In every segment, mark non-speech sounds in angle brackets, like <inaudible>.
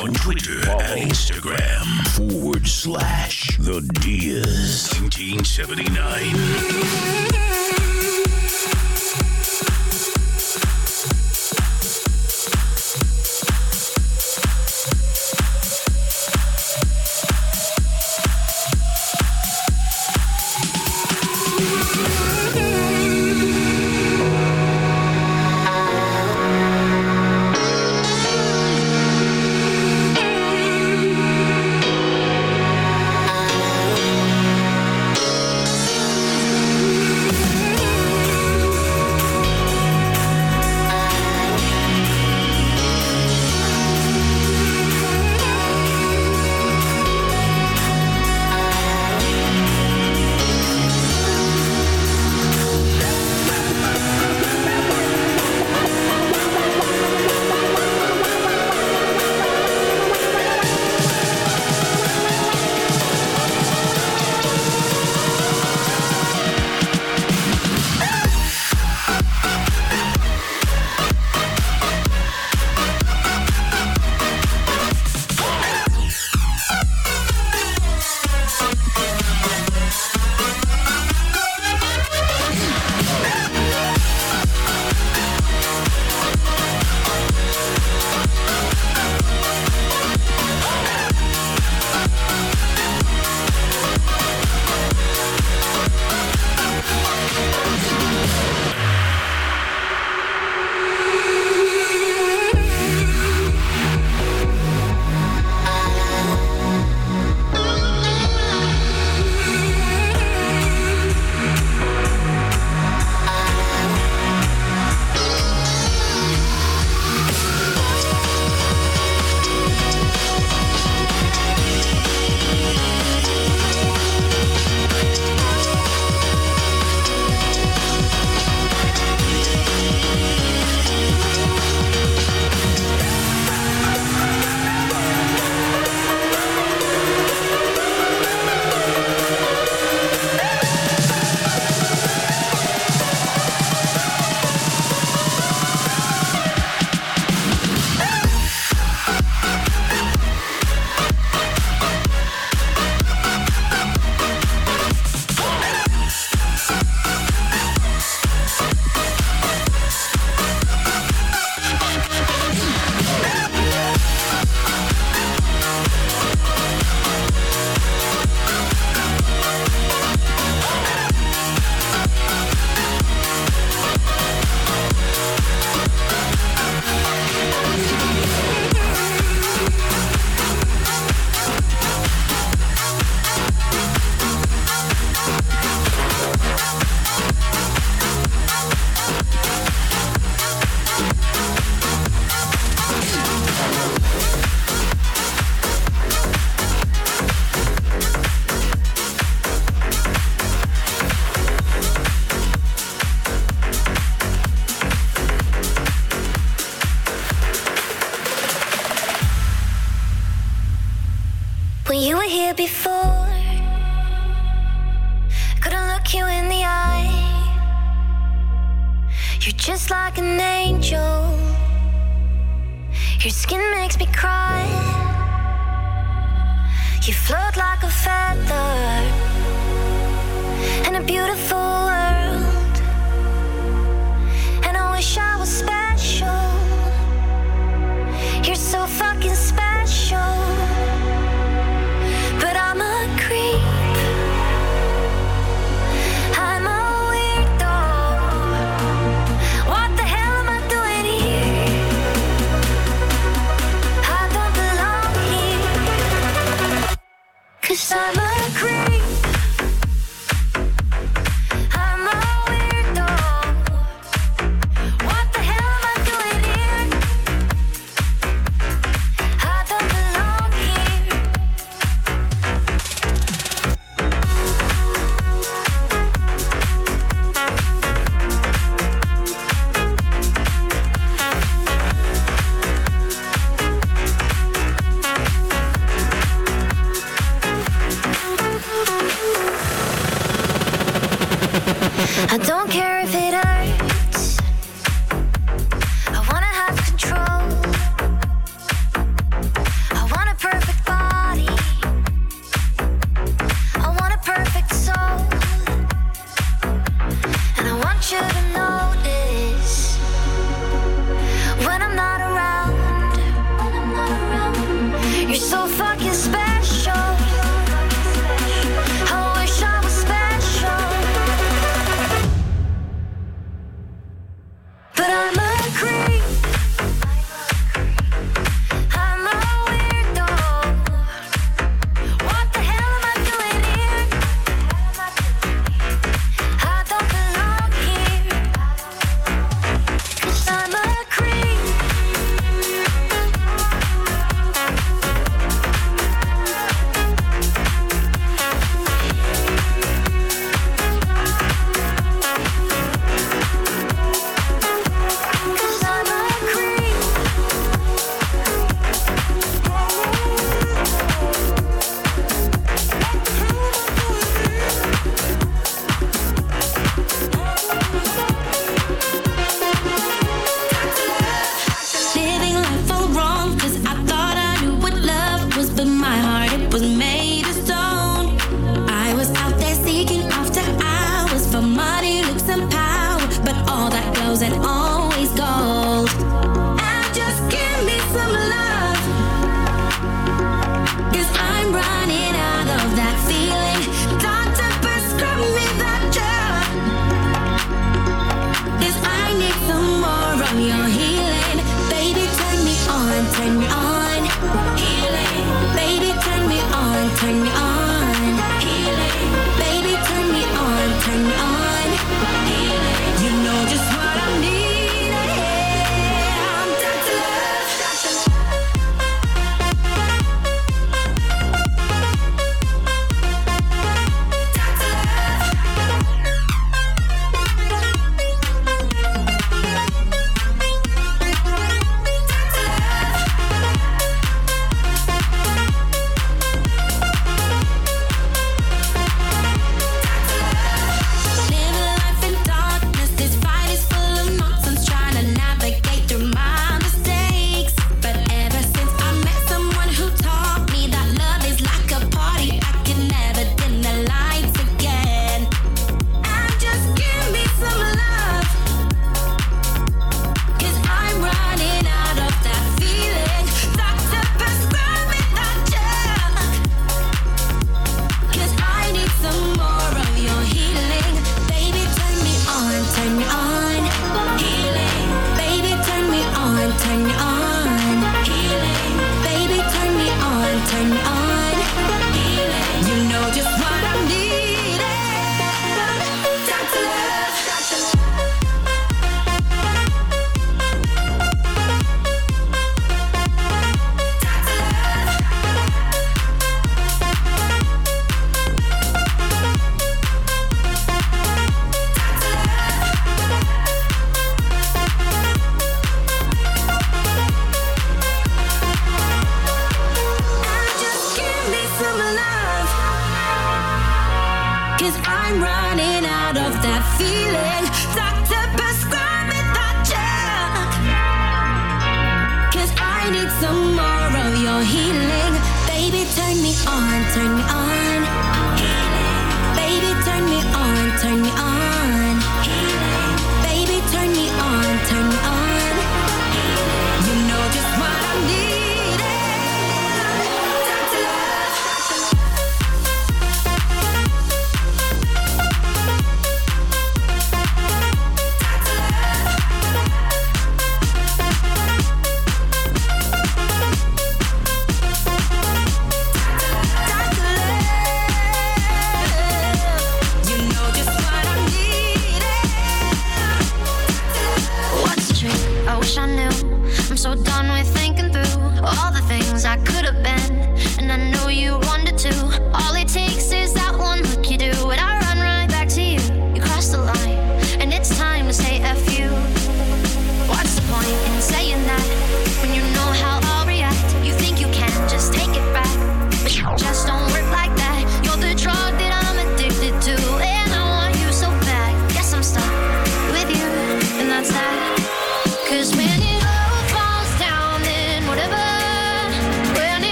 on Twitter and Instagram forward slash the Diaz 1979. beautiful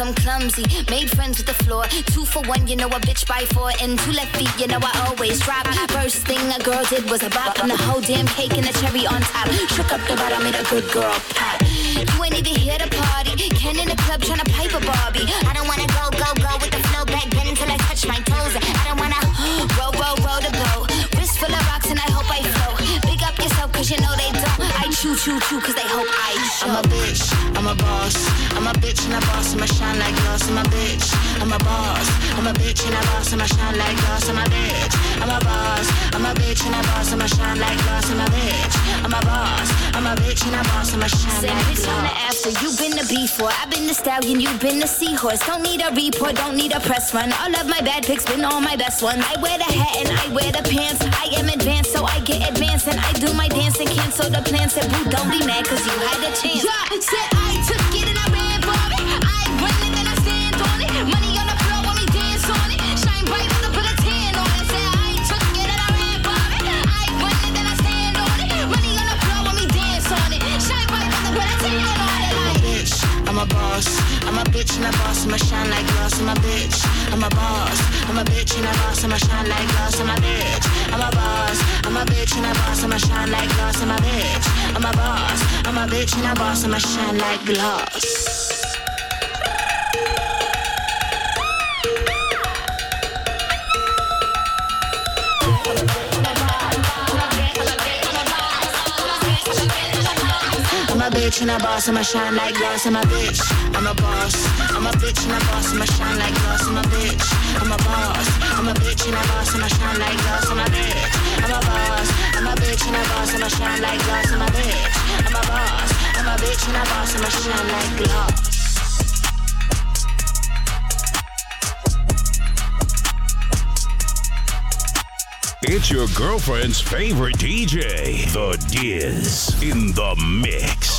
shoes, I'm clumsy. Made friends with the floor. Two for one, you know a bitch by four. And two left feet, you know I always drop. First thing a girl did was a bop. And the whole damn cake and the cherry on top. Shook up the bottom, made a good girl pop. You ain't even here to party. Ken in the club trying to pipe a Barbie. Chew, chew, chew cause they hope I show. I'm a bitch, I'm a boss. I'm a bitch and a boss, I'ma shine like glass. I'm a bitch, I'm a boss. I'm a bitch and a boss, I'ma shine like glass. I'm a bitch, I'm a boss. I'm a bitch and a boss, I'ma shine like glass. I'm a bitch, I'm a boss. I'm a bitch and a boss, I'ma shine Say like bitch on the glass. after, you been the before. I've been the stallion, you've been the seahorse. Don't need a report, don't need a press run. All of my bad pics been all my best ones. I wear the hat and I wear the pants. I am advanced, so I get advanced. And I do my dance and cancel the plans. Said, boo, don't be mad, cause you had a chance. I took a boss. I'm a bitch and a boss, I'ma shine like glass. I'm a bitch and a boss, I'ma shine like glass. I'm a bitch, I'm a boss. I'm a bitch and a boss, I'ma shine like glass. I'm a bitch, I'm a boss. I'm a bitch and a boss, I'ma shine like glass. I'm a bitch, bitch and a boss, I'ma shine like glass. I'm a bitch, I'm a boss. I'm a bitch and a boss, I'ma shine like glass. It's your girlfriend's favorite DJ, The Diz, in the mix.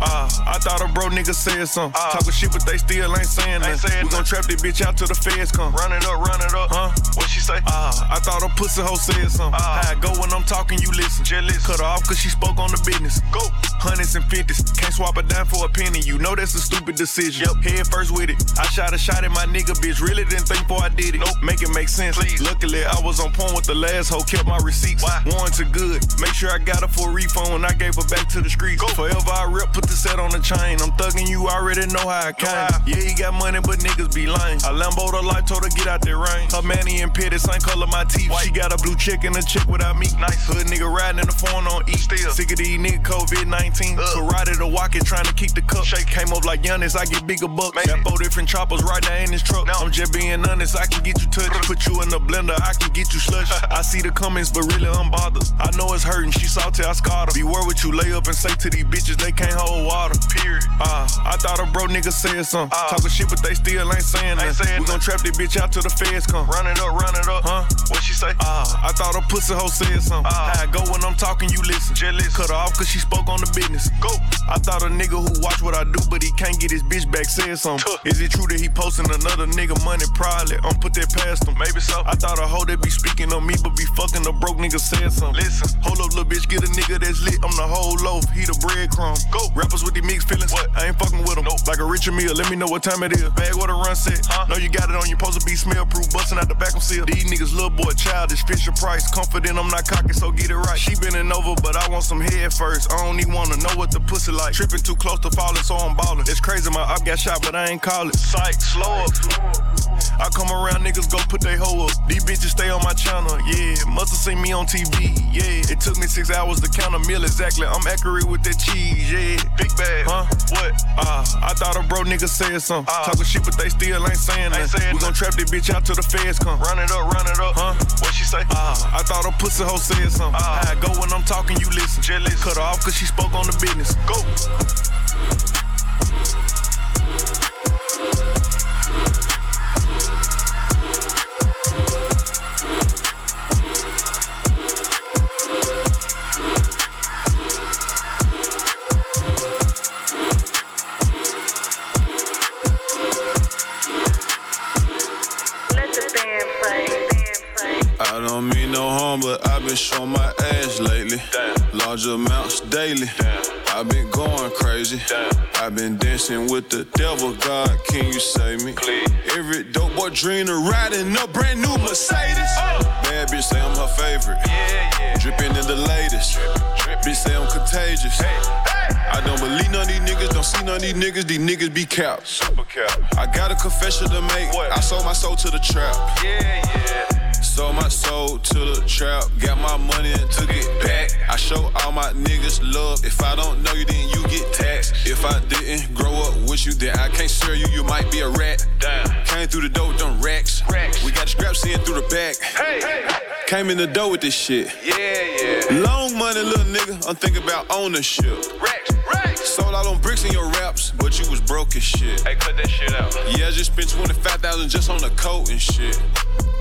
Uh, I thought a bro nigga said something. Talking shit, but they still ain't saying nothing. we gon' trap this bitch out till the feds come. Run it up, run it up. Huh? What she say? Uh, I thought a pussy hoe said something. How I go when I'm talking, you listen. Jealous. Cut her off cause she spoke on the business. Go. Hundreds and fifties. Can't swap a dime for a penny. You know that's a stupid decision. Yep. Head first with it. I shot a shot at my nigga, bitch. Really didn't think before I did it. Nope. Make it make sense. Please. Luckily, I was on point with the last hoe. Kept my receipts. Why? Warranted good. Make sure I got her for a refund when I gave her back to the streets. Go. Forever I rip, put the set on the chain. I'm thugging you, already know how I came. Yeah, he got money, but niggas be lying. I Lambo the life, told her get out that rain. Her manny and pitty, same color my teeth. She got a blue chick and a chick without me. Nice hood nigga riding in the phone on E. Still. Sick of these nigga COVID 19. Karate to walk it, trying to keep the cup. Shake came up like Giannis, I get bigger bucks. Got four different choppers right there in this truck. I'm just being honest, I can get you touched. <laughs> Put you in the blender, I can get you slush. <laughs> I see the comments, but really I'm bothered. I know it's hurting, she salty, I scarred her. Beware what you lay up and say to these bitches, they can't hold water. Period. Uh, I thought a bro nigga said something. Talking shit, but they still ain't saying nothing. We gon' trap this bitch out till the feds come. Run it up, run it up. Huh? What she say? Uh, I thought a pussy hoe said something. How I go when I'm talking, you listen. Jealous. Cut her off cause she spoke on the business. Go. I thought a nigga who watch what I do, but he can't get his bitch back said something. Is it true that he posting another nigga money? Probably. I'm put that past him. Maybe so. I thought a hoe that be speaking on me, but be fucking a broke nigga said something. Listen. Hold up, little bitch, get a nigga that's lit. I'm the whole loaf. He the breadcrumb. Go. Rappers with the mixed feelings. What? I ain't fucking with them. Nope. Like a Richard Mille. Let me know what time it is. Bag what a run set. Huh? Know you got it on. You supposed to be smell proof. Busting out the back of seal. These niggas little boy childish. Fisher Price. Confident I'm not cocky, so get it right. She bending over, but I want some head first. I don't even wanna know what the pussy like. Tripping too close to falling, so I'm ballin'. It's crazy, my op got shot, but I ain't call it. Psych, slow up. I come around, niggas go put they hoe up. These bitches stay on my channel, yeah. Musta seen me on TV, yeah. It took me six hours to count a meal exactly. I'm accurate with that cheese, yeah. Big bag, huh? What? Ah, I thought a bro nigga said something. Talking shit, but they still ain't saying nothing. Sayin We gon' trap this bitch out till the feds come. Run it up, run it up, huh? What she say? Ah, I thought a pussy hoe said something. How I go when I'm talking, you listen. Jealous. Cut her off cause she spoke on the business. Go. No harm. but I've been showing my ass lately. Damn. Large amounts daily. I've been going crazy. I've been dancing with the devil. God, can you save me? Please. Every dope boy dream of riding a brand new Mercedes. Oh. Bad bitch say I'm her favorite. Yeah, yeah. Dripping in the latest. Drippin', drippin'. Bitch say I'm contagious. Hey. I don't believe none of these niggas, don't see none of these niggas. These niggas be capped. Super cap. I got a confession to make. What? I sold my soul to the trap. Yeah, yeah. Sold my soul to the trap, got my money and took it back. I show all my niggas love. If I don't know you, then you get taxed. If I didn't grow up with you, then I can't serve you. You might be a rat. Damn. Came through the door with them racks. racks. We got the scraps in through the back. Hey, hey. Came in the door with this shit. Yeah, yeah. Long money, little nigga. I'm thinking about ownership. Racks, racks. Sold all them bricks in your raps, but you was broke as shit. Hey, cut that shit out. Yeah, I just spent 25,000 just on the coat and shit.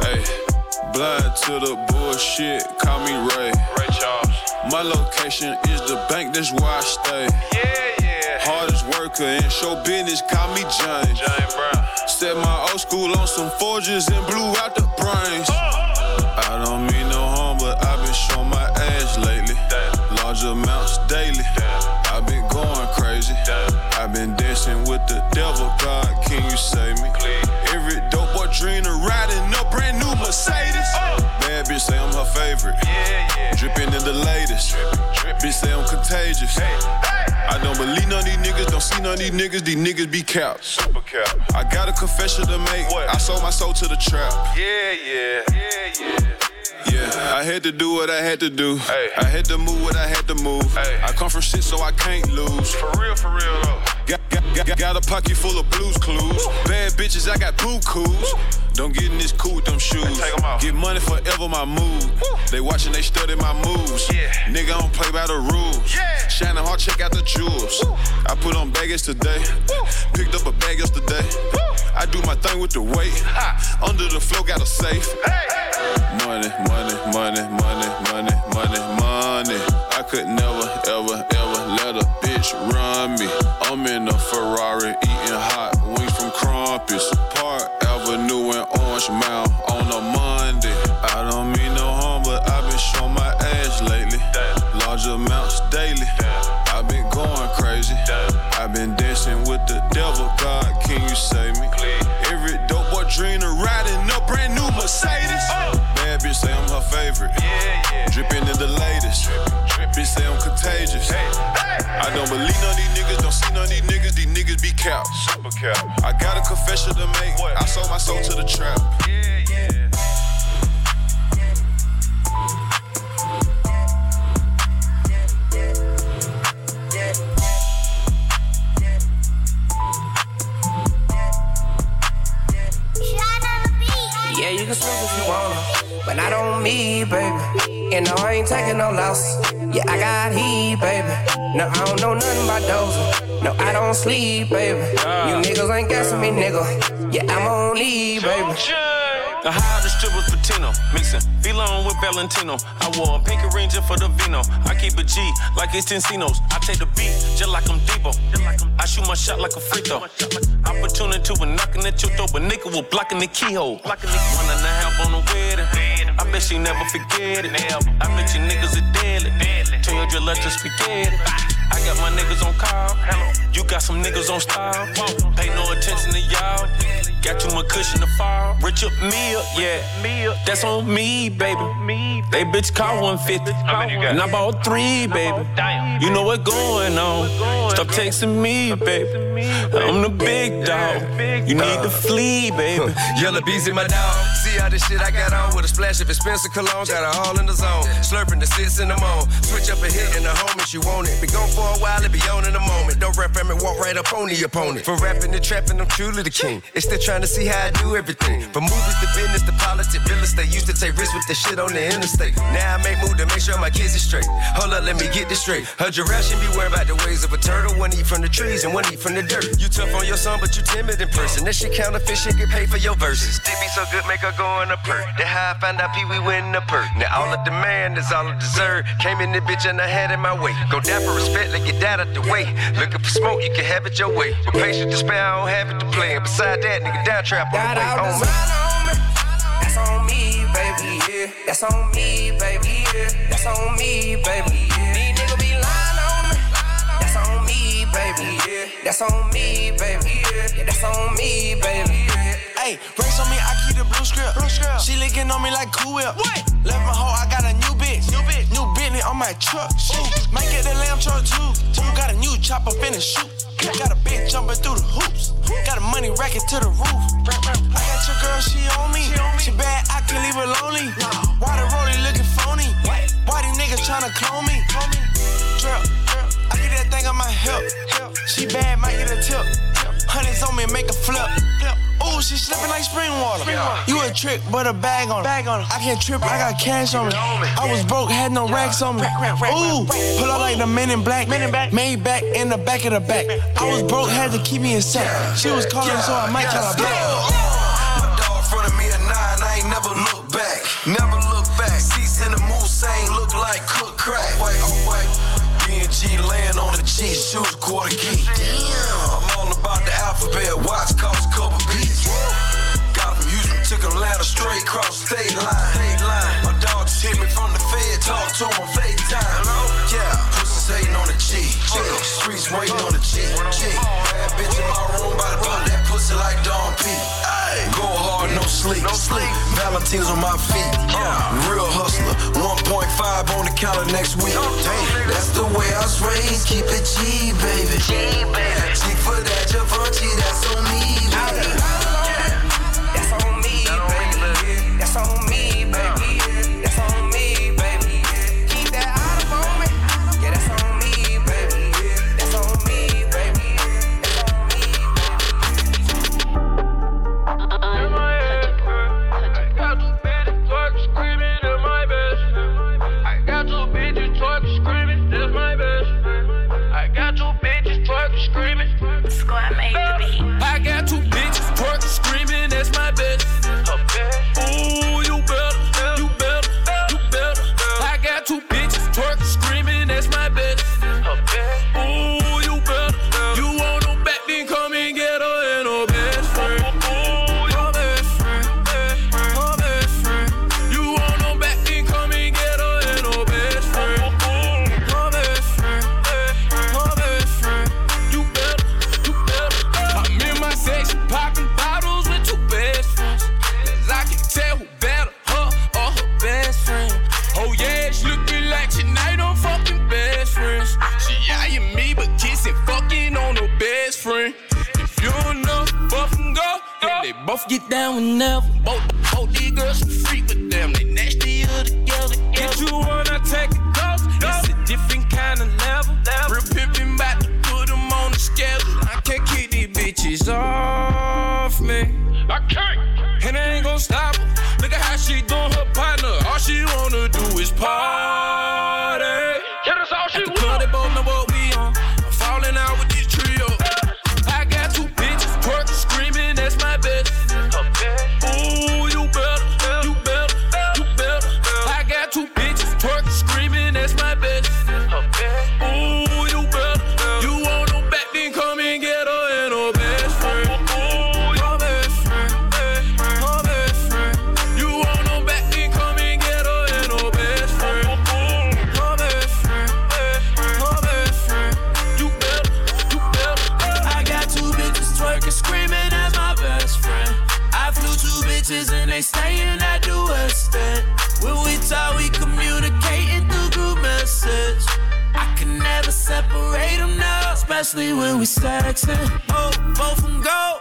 Hey. Blind to the bullshit, call me Ray. Ray Charles. My location is the bank, that's where I stay. Yeah, yeah. Hardest worker in show business, call me James. James Brown. Set my old school on some forges and blew out the brains. Oh. I don't mean no harm, but I've been showing my ass lately. Damn. Large amounts daily. Damn. I've been going crazy. Damn. I've been dancing with the devil. God, can you save me? None of these niggas, don't see none of these niggas. These niggas be capped. Super cap. I got a confession to make. What? I sold my soul to the trap. Yeah, yeah, yeah, yeah. Yeah, I had to do what I had to do. Hey. I had to move what I had to move. Hey. I come from shit, so I can't lose. For real, for real though. Got, got, got, got a pocket full of blues clues. Bad bitches, I got boo coos. Don't get in this cool with them shoes. Get money forever, my mood. They watching, they study my moves. Yeah. Nigga, I don't play by the rules. Yeah. Shining hard, check out the jewels. Woo. I put on baggage today. Woo. Picked up a bag yesterday. Woo. I do my thing with the weight. Ha. Under the floor, got a safe. Hey. Money, money, money, money, money, money, money. I could never, ever, ever let a bitch run me. I'm in a Ferrari eating hot wings from Crumpy's. Park Avenue and Orange Mound on a cap. I got a confession to make. I sold my soul to the trap. Yeah, yeah. Yeah, you can smoke if you wanna, but not on me, baby. And no, I ain't taking no loss. Yeah, I got heat, baby. No, I don't know nothing about those. No, I don't sleep, baby. You ah. niggas ain't guessing me, nigga. Yeah, I'm on leave, baby. The high the strippers Patino, mixing Vlone with Valentino. I wore a pink ranger for the vino. I keep a G like it's Tencinos. I take the beat just like I'm Debo. I shoot my shot like a free throw. Opportunity when knocking at your door, but nigga was blocking the keyhole. One and a half on the wedding. I bet she never forget it. I bet you niggas are deadly. Turn your drill to spaghetti. I got my niggas on call. You got some niggas on style. Pay no attention to y'all. Got too much cushion to fall. Rich up me up, yeah. Me that's on me, baby. They bitch call 150. And I bought three, baby. You know what going on. Stop texting me, baby. I'm the big dog. You need to flee, baby. Yellow bees in my dog. See all this shit I got on with a splash of expensive cologne. Got it all in the zone. Slurping the sits in the moan. Switch up a hit in the home if you want it. Be gone for a while, it be on in a moment. Don't rap from it, walk right up on the opponent. For rapping and trapping, I'm truly the king. It's still trying to see how I do everything. From movies to business to politics, real estate. Used to take risks with the shit on the interstate. Now I make move to make sure my kids are straight. Hold up, let me get this straight. A giraffe should be worried about the ways of a turtle. One eat from the trees and one eat from the dirt. You tough on your son, but you timid in person. That shit counterfeit shit get paid for your verses. Dick be so good, make her go on a perk. That how I found out Pee Wee winning a perk. Now all I demand is all I deserve. Came in the bitch and I had it my way. Go down for respect, let get that out the way. Looking for smoke, you can have it your way. But patience to spare, I don't have it to play. And beside that, nigga, down trap on the way. all oh, On me. on me. That's on me, baby, yeah. yeah. That's on me, baby, yeah. That's on me, baby, yeah. These niggas be lying on me. That's on me, baby, yeah. That's on me, baby, yeah. That's on me, baby, yeah. Hey, race on me, I keep the blue script. Blue script. She licking on me like Cool Whip. What? Left my hoe, I got a new bitch. New bitch. New Bentley on my truck. Shoot. Might get the lamb truck too. Too. Got a new chopper finna shoot. Got a bitch jumping through the hoops. Got a money racket to the roof. I got your girl, she on me. She bad, I can't leave her lonely. Why the rollie looking phony? Why these niggas tryna clone me? Drip, I get that thing on my hip. She bad, might get a tip. Hundreds on me, make a flip. Ooh, she slipping like spring water. You a trick, but a bag on her. I can't trip, I got cash on me. I was broke, had no racks on me. Ooh, pull up like the men in black. Made back in the back of the back. I was broke, had to keep me in sight. She was calling, so I might call her back. My dog in front of me at nine, I ain't never look back. Never look back. Seats in the Mulsanne look like cook crack. White, oh, white. B&G laying on the G, shoes quarter key. All about the alphabet, watch cost a couple beats. Got from Houston to Atlanta, straight cross state line. State line. My dog just hit me from the Fed, talk to him FaceTime. Yeah, pussies hating on the G. G. Streets waiting on the G. G. Bad bitch in my room, by the bump that pussy like Don P. Go hard, no sleep. No sleep. Valentine's on my feet. Real hustler. 1.5 on the counter next week. Damn, that's the way I was raised. Keep it G, baby. G, baby. Both get down whenever. Both, both these girls some freak with them, they nastier together. Get you wanna take a dose, it's a different kind of level. Real pimpin' bout to put them on the schedule. I can't keep these bitches off me. I can't. And I ain't gon' stop her. Look at how she doing her partner. All she wanna do is party. Especially when we sexing. Oh, both them go.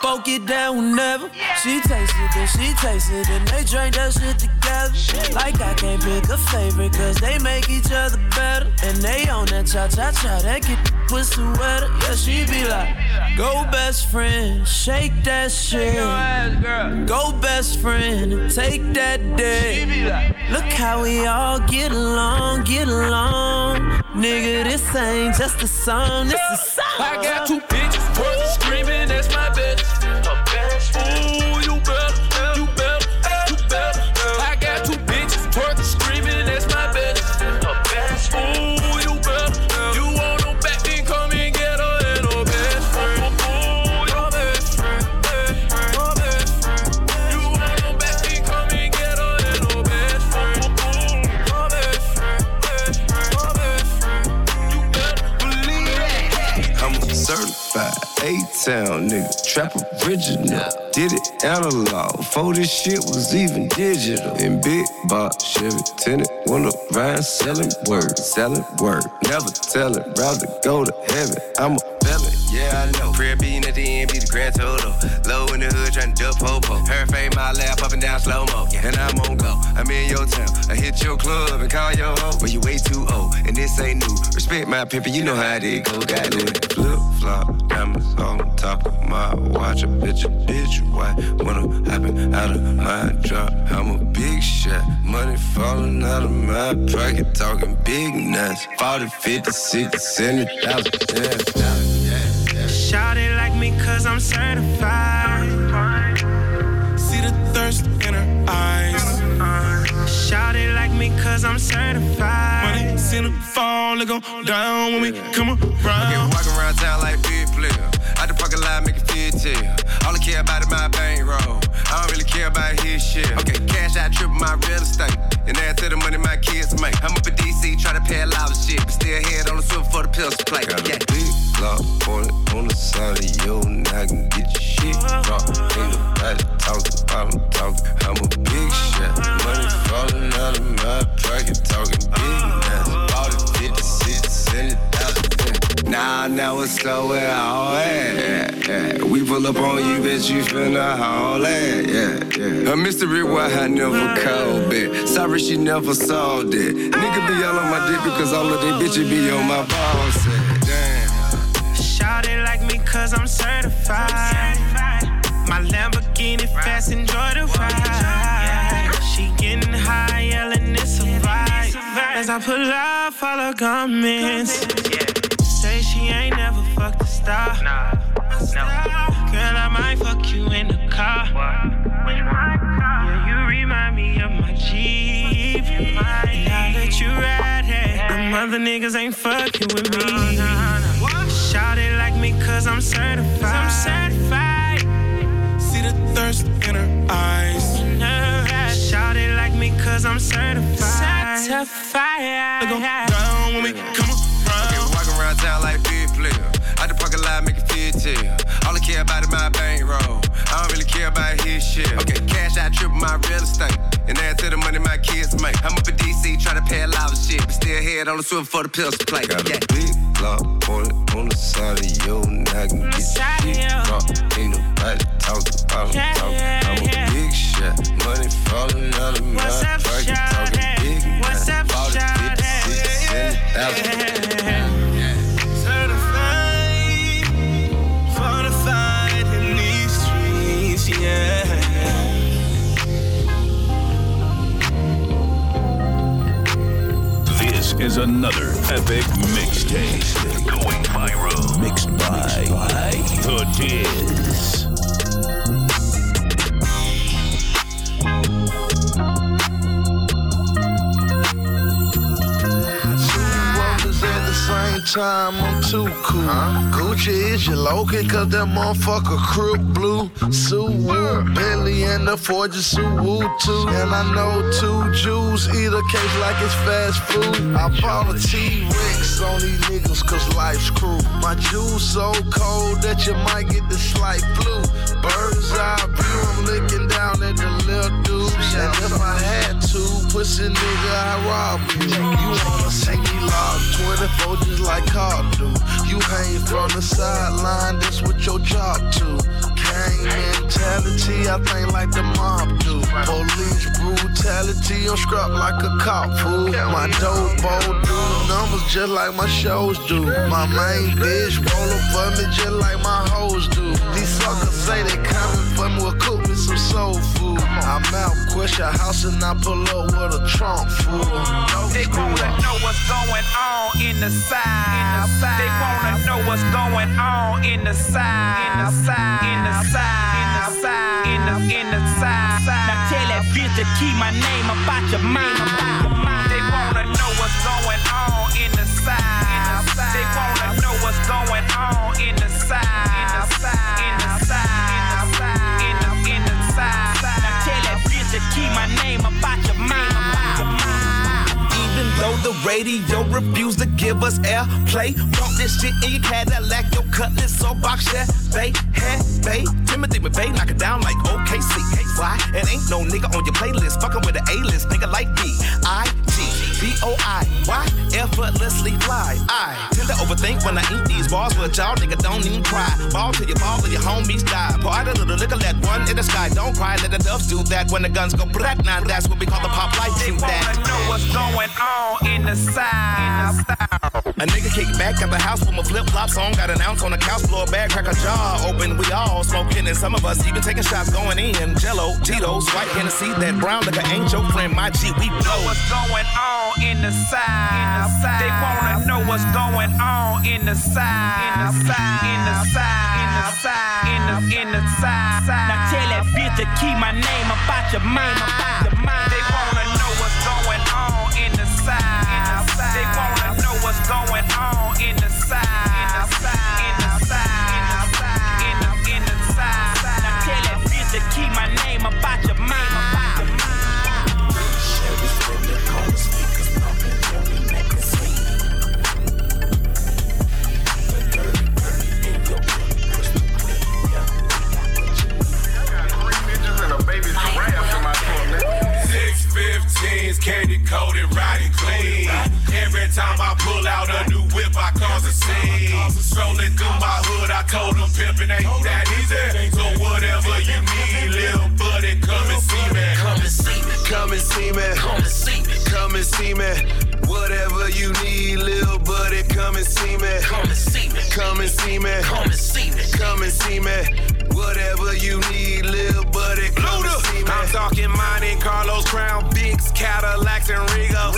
Both get down whenever. She tastes it, then she tastes it, and they drink that shit together. Like I can't pick a favorite, cause they make each other better. And they on that cha cha cha, that get the pussy wetter. Yeah, she be like, go best friend, shake that shit. Go best friend, take that dick. Look how we all get along, get along. Nigga, this ain't just a song, this is song. I got two nigga, trap original. Did it analog, before this shit was even digital. In big box, Chevy, tenant, window, ride, selling word, selling word. Never tell it, rather go to heaven. I'm a felon, yeah, I know. Prayer beating at the end, be the grand total. Low in the hood, trying to duck popo. Her fame, my lap, up and down slow mo. And I'm on go. I'm in your town. I hit your club and call your hoe. But you way too old, this ain't new. Respect my pimpin', you know how it go. Got it. Flip flop, diamonds on top of my watch. A bitch, a bitch, why? I'm hopping out of my drop, I'm a big shot. Money falling out of my pocket, talking big nuts. 40, 50, 60, 70,000, yeah. Shout it like me cause I'm certified. See the thirst in her eyes. Shout it like me cause I'm certified. Money, the fall and go down when we come around. Okay, walking around town like big player. Out the parking lot, make it fit tell. All I care about is my bankroll. I don't really care about his shit. Okay, cash out triple my real estate. And add to the money my kids make. I'm up in DC, try to pay a lot of shit. But still head on the swivel for the pills to play. Got Yeah. a big block on it, on the side of your noggin. Get your shit dropped. Ain't nobody talking about I'm talking. I'm a big shot. Money falling out of my pocket, talking big nuts. 40, 50, 60, 70,000. Nah, now it's slow with all that. Yeah, We pull up on you, bitch, you finna haul eh. that. Yeah, yeah. A mystery why I never called back. Sorry she never saw that. Nigga be all on my dick because all of they bitches be on my balls. Damn. Shout it like me cause I'm certified. My Lamborghini fast, enjoy the ride. She getting high, yelling it's a vibe. As I pull up, follow comments. Say she ain't never fucked a star. Nah, no. Girl, I might fuck you in the car. In my car. Yeah, you remind me of my Jeep. Now that you ride here, them other niggas ain't fucking with me. Shout it like me cause I'm certified. I'm certified. See the thirst in her eyes. Shout it like me cause I'm certified. Certified. Go down when we come around. Okay, walking around town like big player. Out the parking lot, make it fit tell. All I care about is my bankroll. I don't really care about his shit. Okay, cash out triple my real estate. And add to the money my kids make. I'm up in DC, try to pay a lot of shit. But still head on the swivel for the pills to play. Got Yeah. a big block on it, on the side of your noggin. Get side your of shit your- Ain't nobody talking about I'm Yeah, talking. I'm a yeah. big shot. Money falling out of my What's up, pocket, talking shawty? big What's nuts. up, 40, 50, shawty? 60, 70,000. Another epic mixtape. Going viral. Mixed by, The Diz. Time, I'm too cool. Gucci is your local, cause that motherfucker crook blue. Suwu, Bentley, and the Forger Suwu too. And I know two Jews eat a cake like it's fast food. I bought a T-Rex on these niggas, cause life's cruel. My juice so cold that you might get the slight flu. Bird's eye view, I'm looking down at the little. And if I had to, pussy nigga, I rob you. You wanna see me lock 24 just like Carl do. You hang from the sideline, that's what your job do. Gang mentality, I think like the mob do. Police brutality, I'm like a cop fool. My dope bowl do numbers just like my shows do. My main bitch rollin' for me just like my hoes do. These suckers say they coming for me, well cook me some soul food. I'm out, quit your house and I pull up with a trunk full. They wanna know what's going on in the side. They wanna know what's going on in the side. In the side. In the side. In the side. In the in the side. Now tell that bitch to keep my name about your mind. They wanna know what's going on in the side. They wanna know what's going on in the side. In the side. The radio refused to give us airplay. Brought this shit in your Cadillac, your cutlass or box. Bay, hey, bay. Timothy McVeigh, knock it down like OKC. Why? It ain't no nigga on your playlist, fucking with an A-list, nigga like me. I B-O-I. Why? Effortlessly fly. I tend to overthink when I eat these bars, but y'all nigga don't even cry. Ball till your fall or your homies die. Pour out a little liquor, let one in the sky. Don't cry, let the doves do that when the guns go black. Now that's what we call the pop life. They wanna know what's going on in the side. A nigga kick back at the house with my flip flops on. Got an ounce on the couch floor, bag, crack a jar open. We all smoking, and some of us even taking shots going in. Jello, Tito's, white Hennessy, that brown liquor ain't your friend. My G, we blow. What's going on in the side? They wanna know what's going on in the side. In the side. In the side. In the side. In the in the side. Now tell that bitch to keep my name about your mind. About your mind. They wanna know what's going on in the side. In the side They wanna know what's going on in the side. In the side. Candy coated, riding clean. Every time I pull out a new whip, I cause a scene. Strolling through my hood, I told them pimping ain't that easy. So whatever you need, little buddy, come and see me. Come and see me. Come and see me. Come and see me. Come and see me. Whatever you need, little buddy, come and see me. Come and see me. Come and see me. Come and see me. Come and see me. Whatever you need, little buddy, come and see me. I'm talking Monte Carlos, Crown, Vics, Cadillacs, and Regals.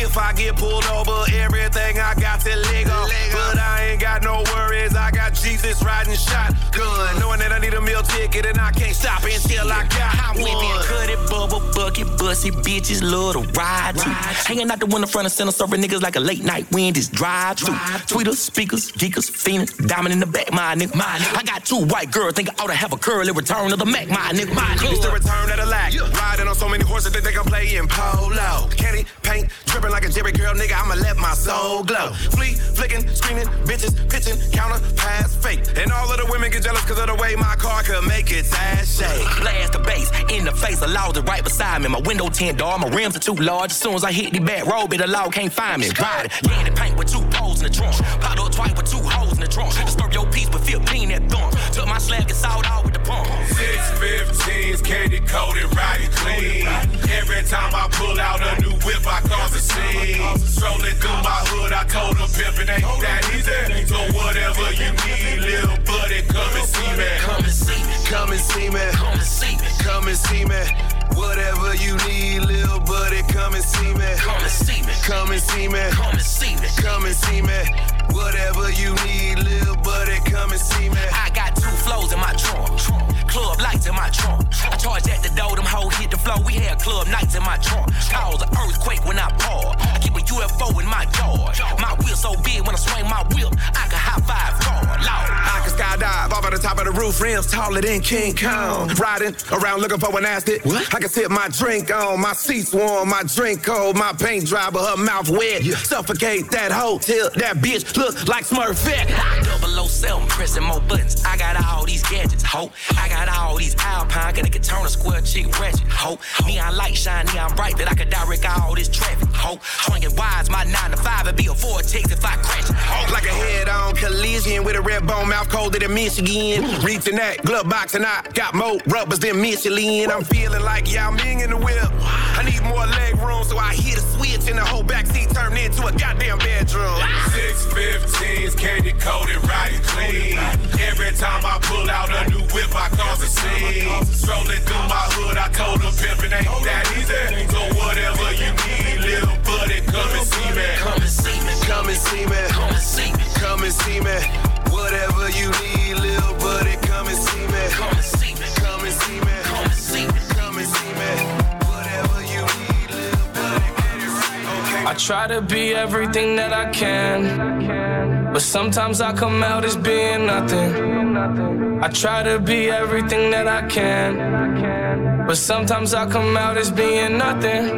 If I get pulled over, everything I got to Lego. But I ain't got no worries. I got Jesus riding shotgun, knowing that I need a meal ticket and I can't stop until I got I'm one. it, cut it, bubble, bucket, bussy, bitches love to ride too. Hanging out the window front and center, serving niggas like a late night wind is drive too. Tweeters, speakers, geekers, fiends, diamond in the back, my nigga. My nigga. I got two white girls, think I ought to have a curly return of the Mac, my nigga. My nigga. It's the return of the lack. Riding on so many horses that they can play in polo. Candy paint, dripping like a Jheri curl, nigga. I'ma let my soul glow. Flee, flicking, screaming, bitches, pitching, counter, pass, fake. And all of the women get jealous cause of the way my car could make its ass shake. Blast the bass in the face, allowed it right beside me. My window tint door, my rims are too large. As soon as I hit the back road, bit the law can't find me. Ride it, candy paint with two poles in the trunk. Popped up twice with two holes in the trunk. Disturb your piece, but feel clean that thumb. Took my slab, get sawed out with the pump. Six fifteens, candy coated, riding clean. Every time I pull out a new whip, I cause a scene. Strolling through my hood, I told them pimping ain't that easy. So whatever you need, little buddy, come and see me. Come and see me. Come and see me. Come and see me. Come and see me. Whatever you need, little buddy, come and see me. Come and see me. Come and see me. Come and see me. Come and see me. Whatever you need, little buddy, come and see me. I got two flows in my trunk. Club lights in my trunk. I charge at the door, them hoes hit the floor. We had club nights in my trunk. Cause rims taller than King Kong. Riding around looking for an nasty. I can sip my drink on, my seats warm, my drink cold, my paint dry, but her mouth wet. Suffocate that hoe till that bitch look like Smurfette. <laughs> Double O seven, pressing more buttons. I got all these gadgets, ho. I got all these Alpine, gonna can turn a square chick ratchet, ho. Neon light shine, neon bright, that I could direct all this traffic, ho. Swinging wise, my nine to five, and be a vortex if I crash it, ho. Like a head-on collision with a red bone mouth colder than Michigan. Reaching that glove box and I got more rubbers than Michelin. I'm feeling like Yao Ming in the whip. I need more leg room, so I hit a switch and the whole backseat turned into a goddamn bedroom. Six fifteens, candy coated, riding clean. Every time I pull out a new whip, I cause a scene. Strolling through my hood, I told them pimping ain't that easy. So whatever you need, come and see me. Come and see me. Come and see me. Come and see me. Come and see me. Whatever you need, little buddy, come and see me. Come and see me. Come and see me. Come and see me. Come and see me. Whatever you need, little buddy, get it right. I try to be everything that I can, but sometimes I come out as being nothing. I try to be everything that I can, But sometimes I come out as being nothing.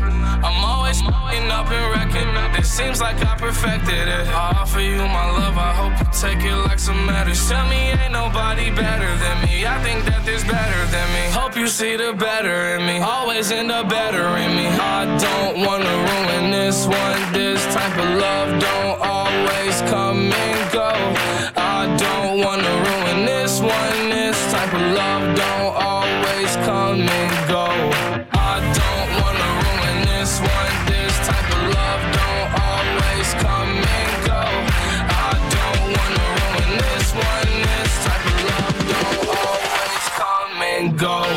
I'm always f***ing up and wrecking. It seems like I perfected it. I offer you my love, I hope you take it like some medicine. Tell me ain't nobody better than me. I think that there's better than me. Hope you see the better in me. Always end up better in me. I don't wanna ruin this one. This type of love don't always come and go. I don't wanna ruin this one. This type of love don't always come and go. Go.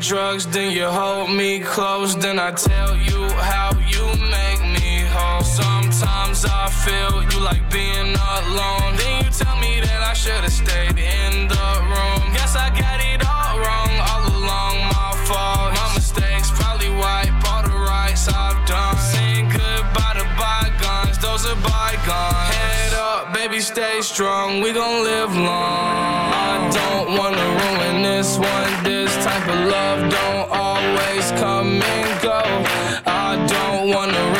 Drugs, then you hold me close, then I tell you how you make me whole. Sometimes I feel you like being alone. Then you tell me that I should've stayed in the room. Guess I got it all wrong all along. My fault, my mistakes probably wipe all the rights I've done. Saying goodbye to bygones, those are bygones. Head up, baby, stay strong. We gon' live long. This one. This type of love don't always come and go. I don't wanna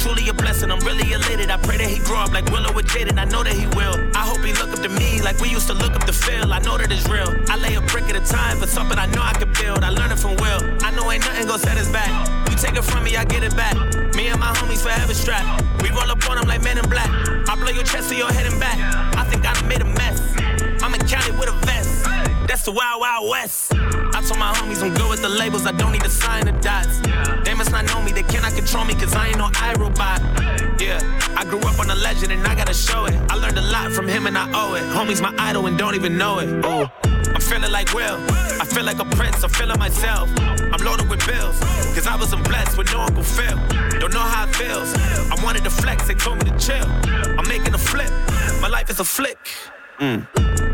truly a blessing. I'm really elated. I pray that he grow up like Willow with Jaden. I know that he will. I hope he look up to me like we used to look up to Phil. I know that it's real. I lay a brick at a time for something I know I can build. I learned it from Will. I know ain't nothing gonna set us back. You take it from me, I get it back. Me and my homies forever strapped. We roll up on them like men in black. I blow your chest to your head and back. I think I made a mess. I'm in county with a vest. That's the wild, wild west. I told my homies I'm good with the labels. I don't need to sign the dots. They must not know me. They cannot control me cause I ain't no iRobot. Yeah, I grew up on a legend and I gotta show it. I learned a lot from him and I owe it. Homie's my idol and don't even know it. Ooh. I'm feeling like Will. I feel like a prince. I'm feeling myself. I'm loaded with bills. Cause I wasn't blessed with no Uncle Phil. Don't know how it feels. I wanted to flex. They told me to chill. I'm making a flip. My life is a flick. Mm.